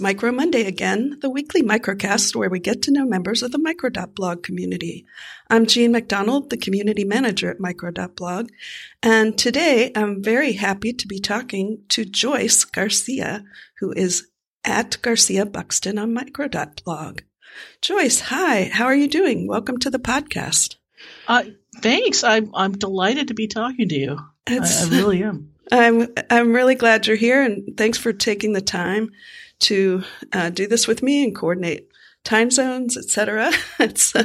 It's Micro Monday again, the weekly microcast where we get to know members of the Micro.blog community. I'm Jean MacDonald, the community manager at Micro.blog, and today I'm very happy to be talking to Joyce Garcia, who is at Garcia Buxton on Micro.blog. Joyce, hi, how are you doing? Welcome to the podcast. Uh, thanks. I'm, I'm delighted to be talking to you. I, I really am. I'm I'm really glad you're here, and thanks for taking the time to uh, do this with me and coordinate time zones, etc. uh,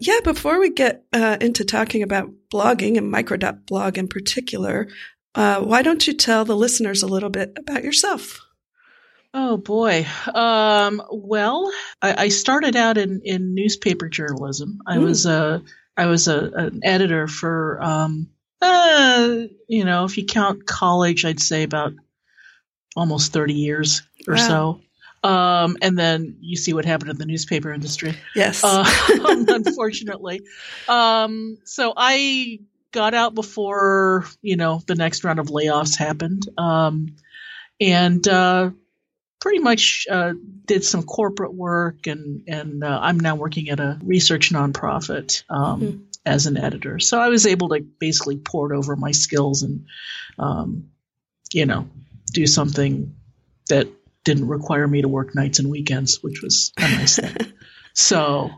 yeah. Before we get uh, into talking about blogging and micro.blog in particular, uh, why don't you tell the listeners a little bit about yourself? Oh boy. Um, well, I, I, started out in, in newspaper journalism. I mm. was a I was a, an editor for um, uh, you know, if you count college, I'd say about almost 30 years or wow. so. Um, and then you see what happened in the newspaper industry. Yes. Uh, unfortunately. Um, so I got out before, you know, the next round of layoffs happened. Um, and, uh, pretty much, uh, did some corporate work and, and, uh, I'm now working at a research nonprofit. Um, mm-hmm. As an editor, so I was able to basically port over my skills and, um, you know, do something that didn't require me to work nights and weekends, which was a nice thing. So,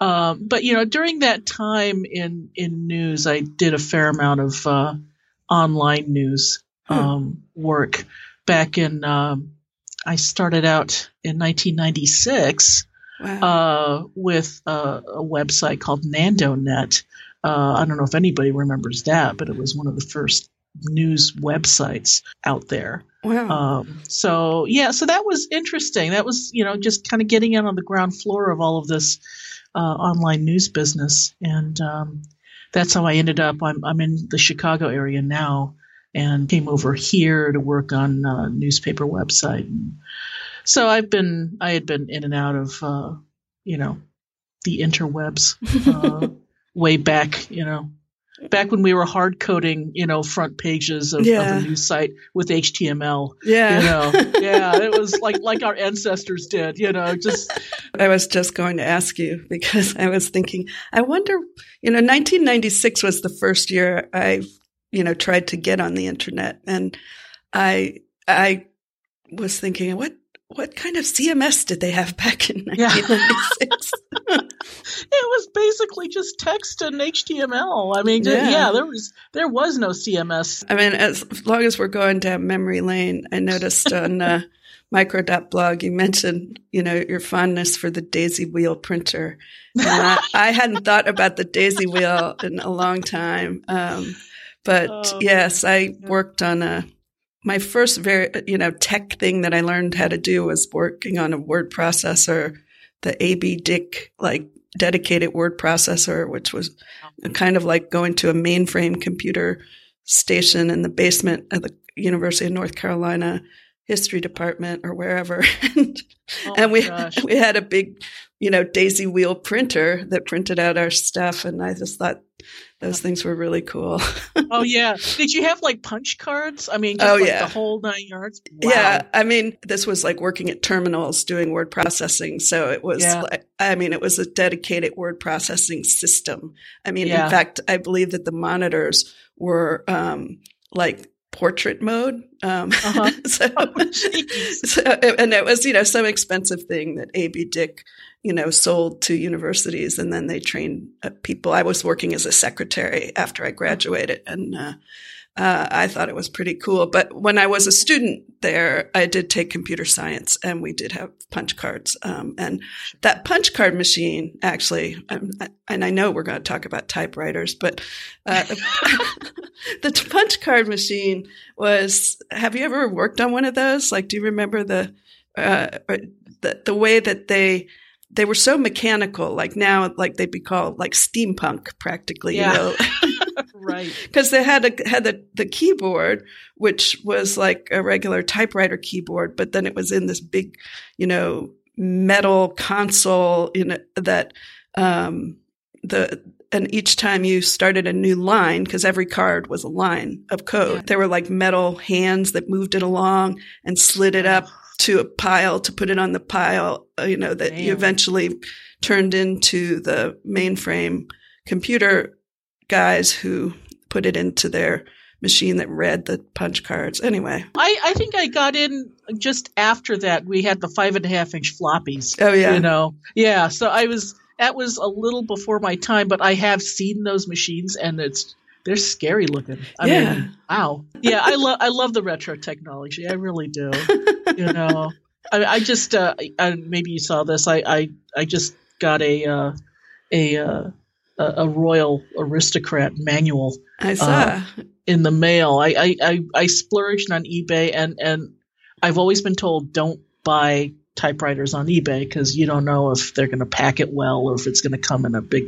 um, but you know, during that time in in news, I did a fair amount of uh, online news hmm. um, work. Back in, um, I started out in 1996 wow. uh, with a, a, website called NandoNet. Uh, I don't know if anybody remembers that, but it was one of the first news websites out there. Wow. Um, so yeah, so that was interesting. That was you know just kind of getting in on the ground floor of all of this uh, online news business, and um, that's how I ended up. I'm I'm in the Chicago area now, and came over here to work on a newspaper website. And so I've been I had been in and out of uh, you know the interwebs uh, way back, you know back when we were hard coding, you know, front pages of, yeah. of, a news site with HTML. Yeah. You know, yeah, it was like, like our ancestors did, you know, just. I was just going to ask you because I was thinking, I wonder, you know, 1996 was the first year I, you know, tried to get on the internet and I, I was thinking, what what kind of CMS did they have back in 1996? Yeah. it was basically just text and HTML. I mean, yeah. yeah. there was there was no CMS. I mean, as long as we're going down memory lane, I noticed on uh, micro.blog you mentioned, you know, your fondness for the daisy wheel printer. And I, I hadn't thought about the daisy wheel in a long time. Um, but oh, yes, I worked on a my first very, you know, tech thing that I learned how to do was working on a word processor, the AB Dick, like dedicated word processor, which was kind of like going to a mainframe computer station in the basement of the University of North Carolina history department or wherever. and, oh and we, gosh. we had a big, you know, daisy wheel printer that printed out our stuff. And I just thought those things were really cool. oh yeah. Did you have like punch cards? I mean, oh like yeah, the whole nine yards. Wow. Yeah. I mean, this was like working at terminals doing word processing. So it was yeah. like, I mean, it was a dedicated word processing system. I mean, yeah. in fact, I believe that the monitors were, um, like portrait mode. Um, uh-huh. so, oh, so, and it was, you know, some expensive thing that AB Dick you know, sold to universities and then they trained uh, people. I was working as a secretary after I graduated and, uh, uh, I thought it was pretty cool. But when I was a student there, I did take computer science and we did have punch cards. Um, and that punch card machine actually, um, and I know we're going to talk about typewriters, but uh, the punch card machine was, have you ever worked on one of those? Like, do you remember the, uh, the, the way that they, they were so mechanical. Like now, like they'd be called like steampunk practically, yeah. you know. right. Because they had a, had the, the keyboard, which was like a regular typewriter keyboard, but then it was in this big, you know, metal console, you know, that, um, the, and each time you started a new line, because every card was a line of code, yeah. there were like metal hands that moved it along and slid it up to a pile to put it on the pile, uh, you know, that Damn. you eventually turned into the mainframe computer guys who put it into their machine that read the punch cards. Anyway, I, I think I got in just after that. We had the five and a half inch floppies. Oh yeah, you know, yeah. So I was that was a little before my time, but I have seen those machines, and it's they're scary looking. I yeah. mean, wow. Yeah, I love I love the retro technology. I really do. you know, I, I just uh, I, maybe you saw this. I I, I just got a uh, a uh, a royal aristocrat manual. I saw uh, in the mail. I, I, I, I splurged on eBay and, and I've always been told don't buy typewriters on eBay because you don't know if they're going to pack it well or if it's going to come in a big,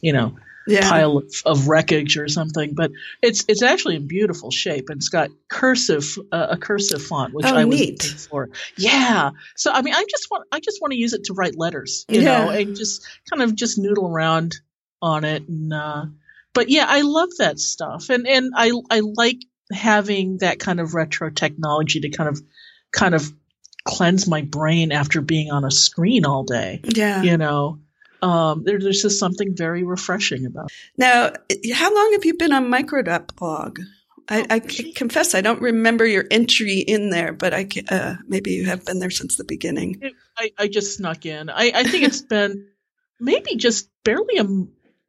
you know, yeah. pile of, of, wreckage or something. But it's it's actually in beautiful shape and it's got cursive uh, a cursive font, which oh, I was neat. for. Yeah. So I mean, I just want I just want to use it to write letters, you yeah. know, and just kind of just noodle around on it and. Uh, but yeah, I love that stuff, and and I I like having that kind of retro technology to kind of kind of cleanse my brain after being on a screen all day. Yeah, you know. Um, there, there's just something very refreshing about. It. Now, how long have you been on Microdot I, I confess I don't remember your entry in there, but I uh, maybe you have been there since the beginning. I, I just snuck in. I, I think it's been maybe just barely a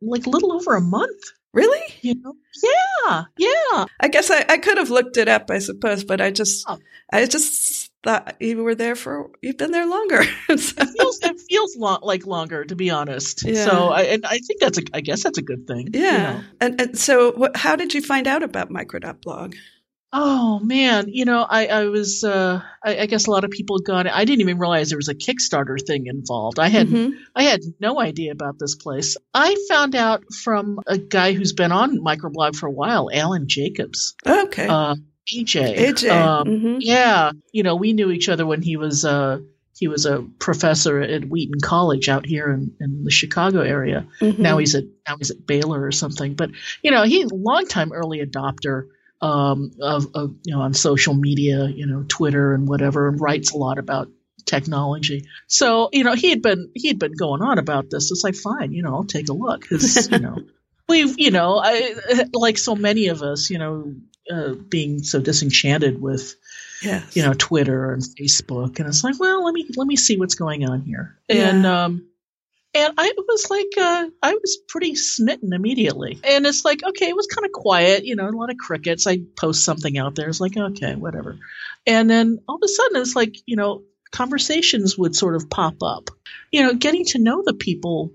like a little over a month. Really? You know? Yeah, yeah. I guess I, I could have looked it up, I suppose, but I just oh. I just thought you were there for you've been there longer. so. It feels it feels lo- like longer, to be honest. Yeah. So I and I think that's a I guess that's a good thing. Yeah. You know? And and so what, how did you find out about Micro.blog? Oh man, you know, I, I was, uh, I, I, guess a lot of people got it. I didn't even realize there was a Kickstarter thing involved. I had, mm-hmm. I had no idea about this place. I found out from a guy who's been on Microblog for a while, Alan Jacobs. Okay. Uh, AJ. AJ. Um, mm-hmm. Yeah. You know, we knew each other when he was, uh, he was a professor at Wheaton College out here in, in the Chicago area. Mm-hmm. Now he's at now he's at Baylor or something. But you know, he's a longtime early adopter um, of, of, you know on social media, you know Twitter and whatever, and writes a lot about technology. So you know he had been he had been going on about this. It's like fine, you know I'll take a look because you know we've you know I, like so many of us, you know, uh, being so disenchanted with. Yes. you know Twitter and Facebook, and it's like, well, let me let me see what's going on here. Yeah. And um, and I was like, uh, I was pretty smitten immediately. And it's like, okay, it was kind of quiet, you know, a lot of crickets. I post something out there. It's like, okay, whatever. And then all of a sudden, it's like, you know, conversations would sort of pop up. You know, getting to know the people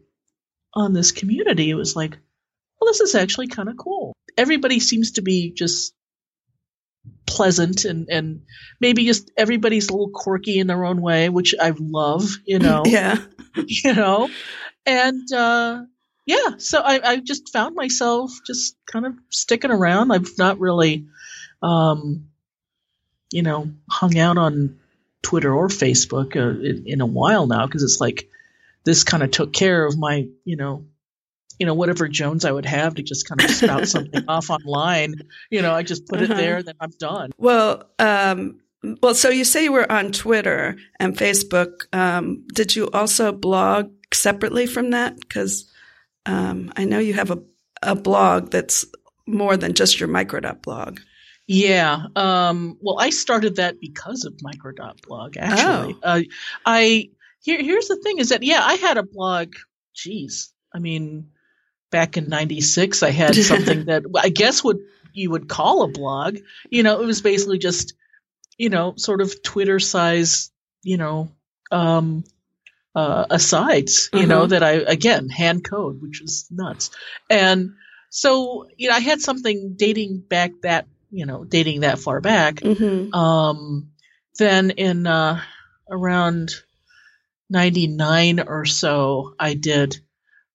on this community, it was like, well, this is actually kind of cool. Everybody seems to be just pleasant and, and maybe just everybody's a little quirky in their own way, which I love, you know. yeah. You know? And uh yeah, so I, I just found myself just kind of sticking around. I've not really um you know, hung out on Twitter or Facebook uh, in, in a while now because it's like this kind of took care of my, you know, you know, whatever Jones I would have to just kind of spout something off online. You know, I just put uh-huh. it there, then I'm done. Well, um, well, so you say you were on Twitter and Facebook. Um, did you also blog separately from that? Because um, I know you have a, a blog that's more than just your Micro.blog. Yeah. Um, well, I started that because of Micro.blog. Actually, oh. uh, I here here's the thing: is that yeah, I had a blog. Geez, I mean, back in 96 i had something that i guess would you would call a blog you know it was basically just you know sort of twitter size you know um uh asides you know mm-hmm. that i again hand code which is nuts and so you know i had something dating back that you know dating that far back mm-hmm. um then in uh around 99 or so i did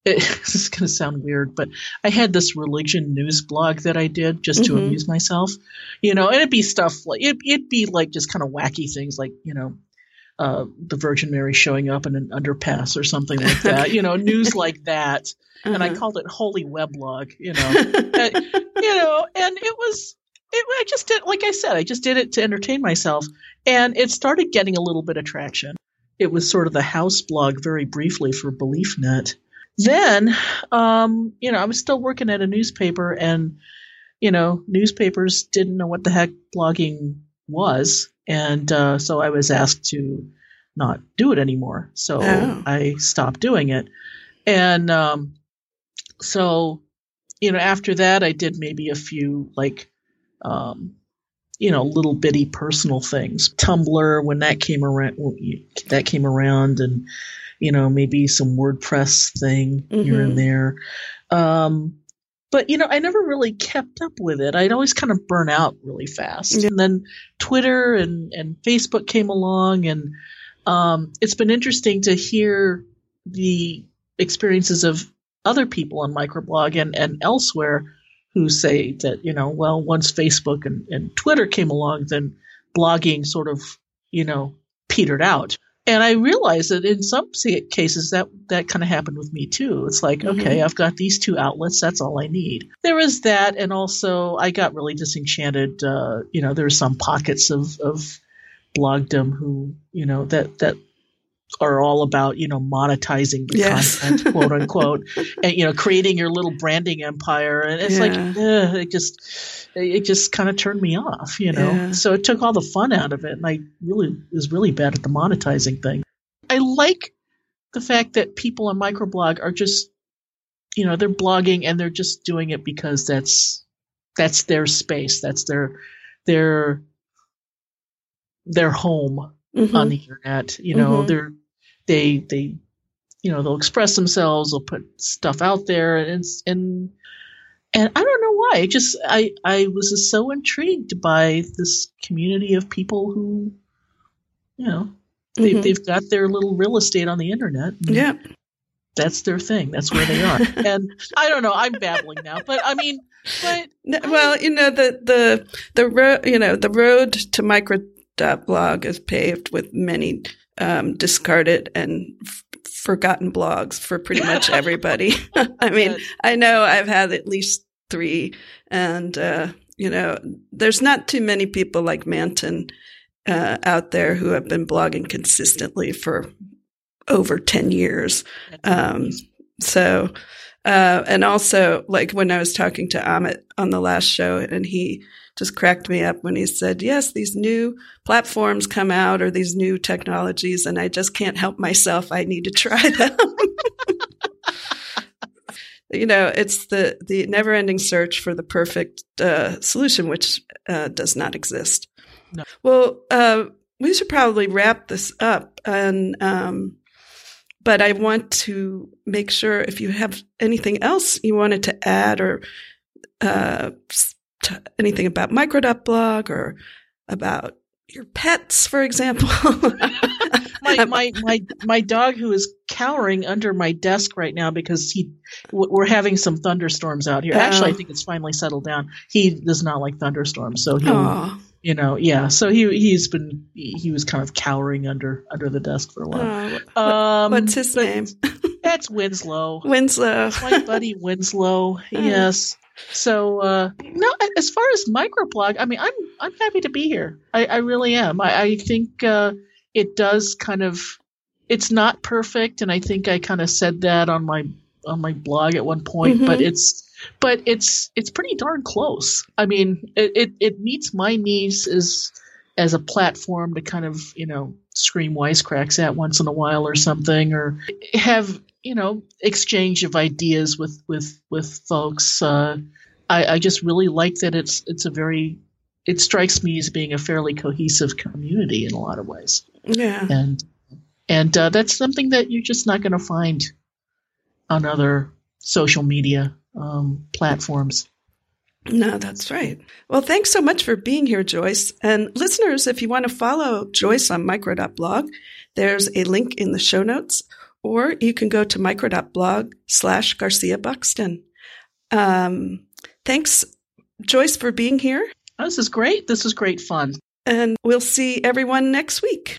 it, this is going to sound weird, but I had this religion news blog that I did just to mm-hmm. amuse myself, you know, and it'd be stuff like it, it'd be like just kind of wacky things like you know, uh, the Virgin Mary showing up in an underpass or something like that, you know, news like that. Uh-huh. And I uh-huh. called it Holy Weblog, you know, and, you know, and it was. It, I just did, like I said, I just did it to entertain myself, And it started getting a little bit of traction. It was sort of the house blog very briefly for BeliefNet. Then, um, you know, I was still working at a newspaper and, you know, newspapers didn't know what the heck blogging was. And uh, so I was asked to not do it anymore. So oh. I stopped doing it. And um, so, you know, after that, I did maybe a few like, um, you know, little bitty personal things. Tumblr when that came around, that came around, and you know, maybe some WordPress thing mm-hmm. here and mm-hmm. there. Um, but you know, I never really kept up with it. I'd always kind of burn out really fast. Yeah. And then Twitter and and Facebook came along, and um, it's been interesting to hear the experiences of other people on microblog and, and elsewhere who say that, you know, well, once Facebook and, and Twitter came along, then blogging sort of, you know, petered out. And I realized that in some cases that that kind of happened with me too. It's like, mm-hmm. okay, I've got these two outlets. That's all I need. There was that, and also I got really disenchanted. Uh, you know, there were some pockets of of blogdom who, you know, that that are all about you know monetizing the yes. content, quote unquote, and you know creating your little branding empire. And it's yeah. like ugh, it just it just kind of turned me off, you know. Yeah. So it took all the fun out of it, and I really was really bad at the monetizing thing. I like the fact that people on microblog are just you know they're blogging and they're just doing it because that's that's their space, that's their their their home mm-hmm. on the internet. You know, mm-hmm. they're they they you know they'll express themselves, they'll put stuff out there, and and and I don't know why. I just I I was just so intrigued by this community of people who, you know, they, mm-hmm. they've got their little real estate on the internet. Yeah. That's their thing. That's where they are. and I don't know. I'm babbling now, but I mean, but well, you know the the the road you know the road to micro blog is paved with many um, discarded and f- forgotten blogs for pretty much everybody. I mean, I know I've had at least three, and uh, you know, there's not too many people like Manton uh, out there who have been blogging consistently for over ten years. Um, so, uh, and also, like when I was talking to Amit on the last show, and he just cracked me up when he said, yes, these new platforms come out or these new technologies and I just can't help myself. I need to try them. you know, it's the, the never ending search for the perfect uh, solution, which uh, does not exist. No. Well, uh, we should probably wrap this up and, um, but I want to make sure if you have anything else you wanted to add or uh, anything about micro.blog or about your pets, for example. my, my, my, my dog who is cowering under my desk right now because he, we're having some thunderstorms out here. Oh. Actually, I think it's finally settled down. He does not like thunderstorms. So he. You know, yeah. So he, he's been, he was kind of cowering under, under the desk for a while. Oh, um, what's his name? that's Winslow. Winslow. my buddy Winslow. Yes. So uh, no, as far as microblog, I mean, I'm I'm happy to be here. I, I really am. I, I think uh, it does kind of. It's not perfect, and I think I kind of said that on my on my blog at one point. Mm-hmm. But it's but it's it's pretty darn close. I mean, it, it, it meets my needs as as a platform to kind of you know scream wisecracks at once in a while or something, or have you know exchange of ideas with with with folks. Uh, I, I just really like that it's it's a very it strikes me as being a fairly cohesive community in a lot of ways. Yeah, and and uh, that's something that you're just not going to find on other social media um, platforms. No, that's right. Well, thanks so much for being here, Joyce. And listeners, if you want to follow Joyce on micro.blog, there's a link in the show notes or you can go to micro.blog slash Garcia Buxton. Um, thanks, Joyce, for being here. This is great. This is great fun. And we'll see everyone next week.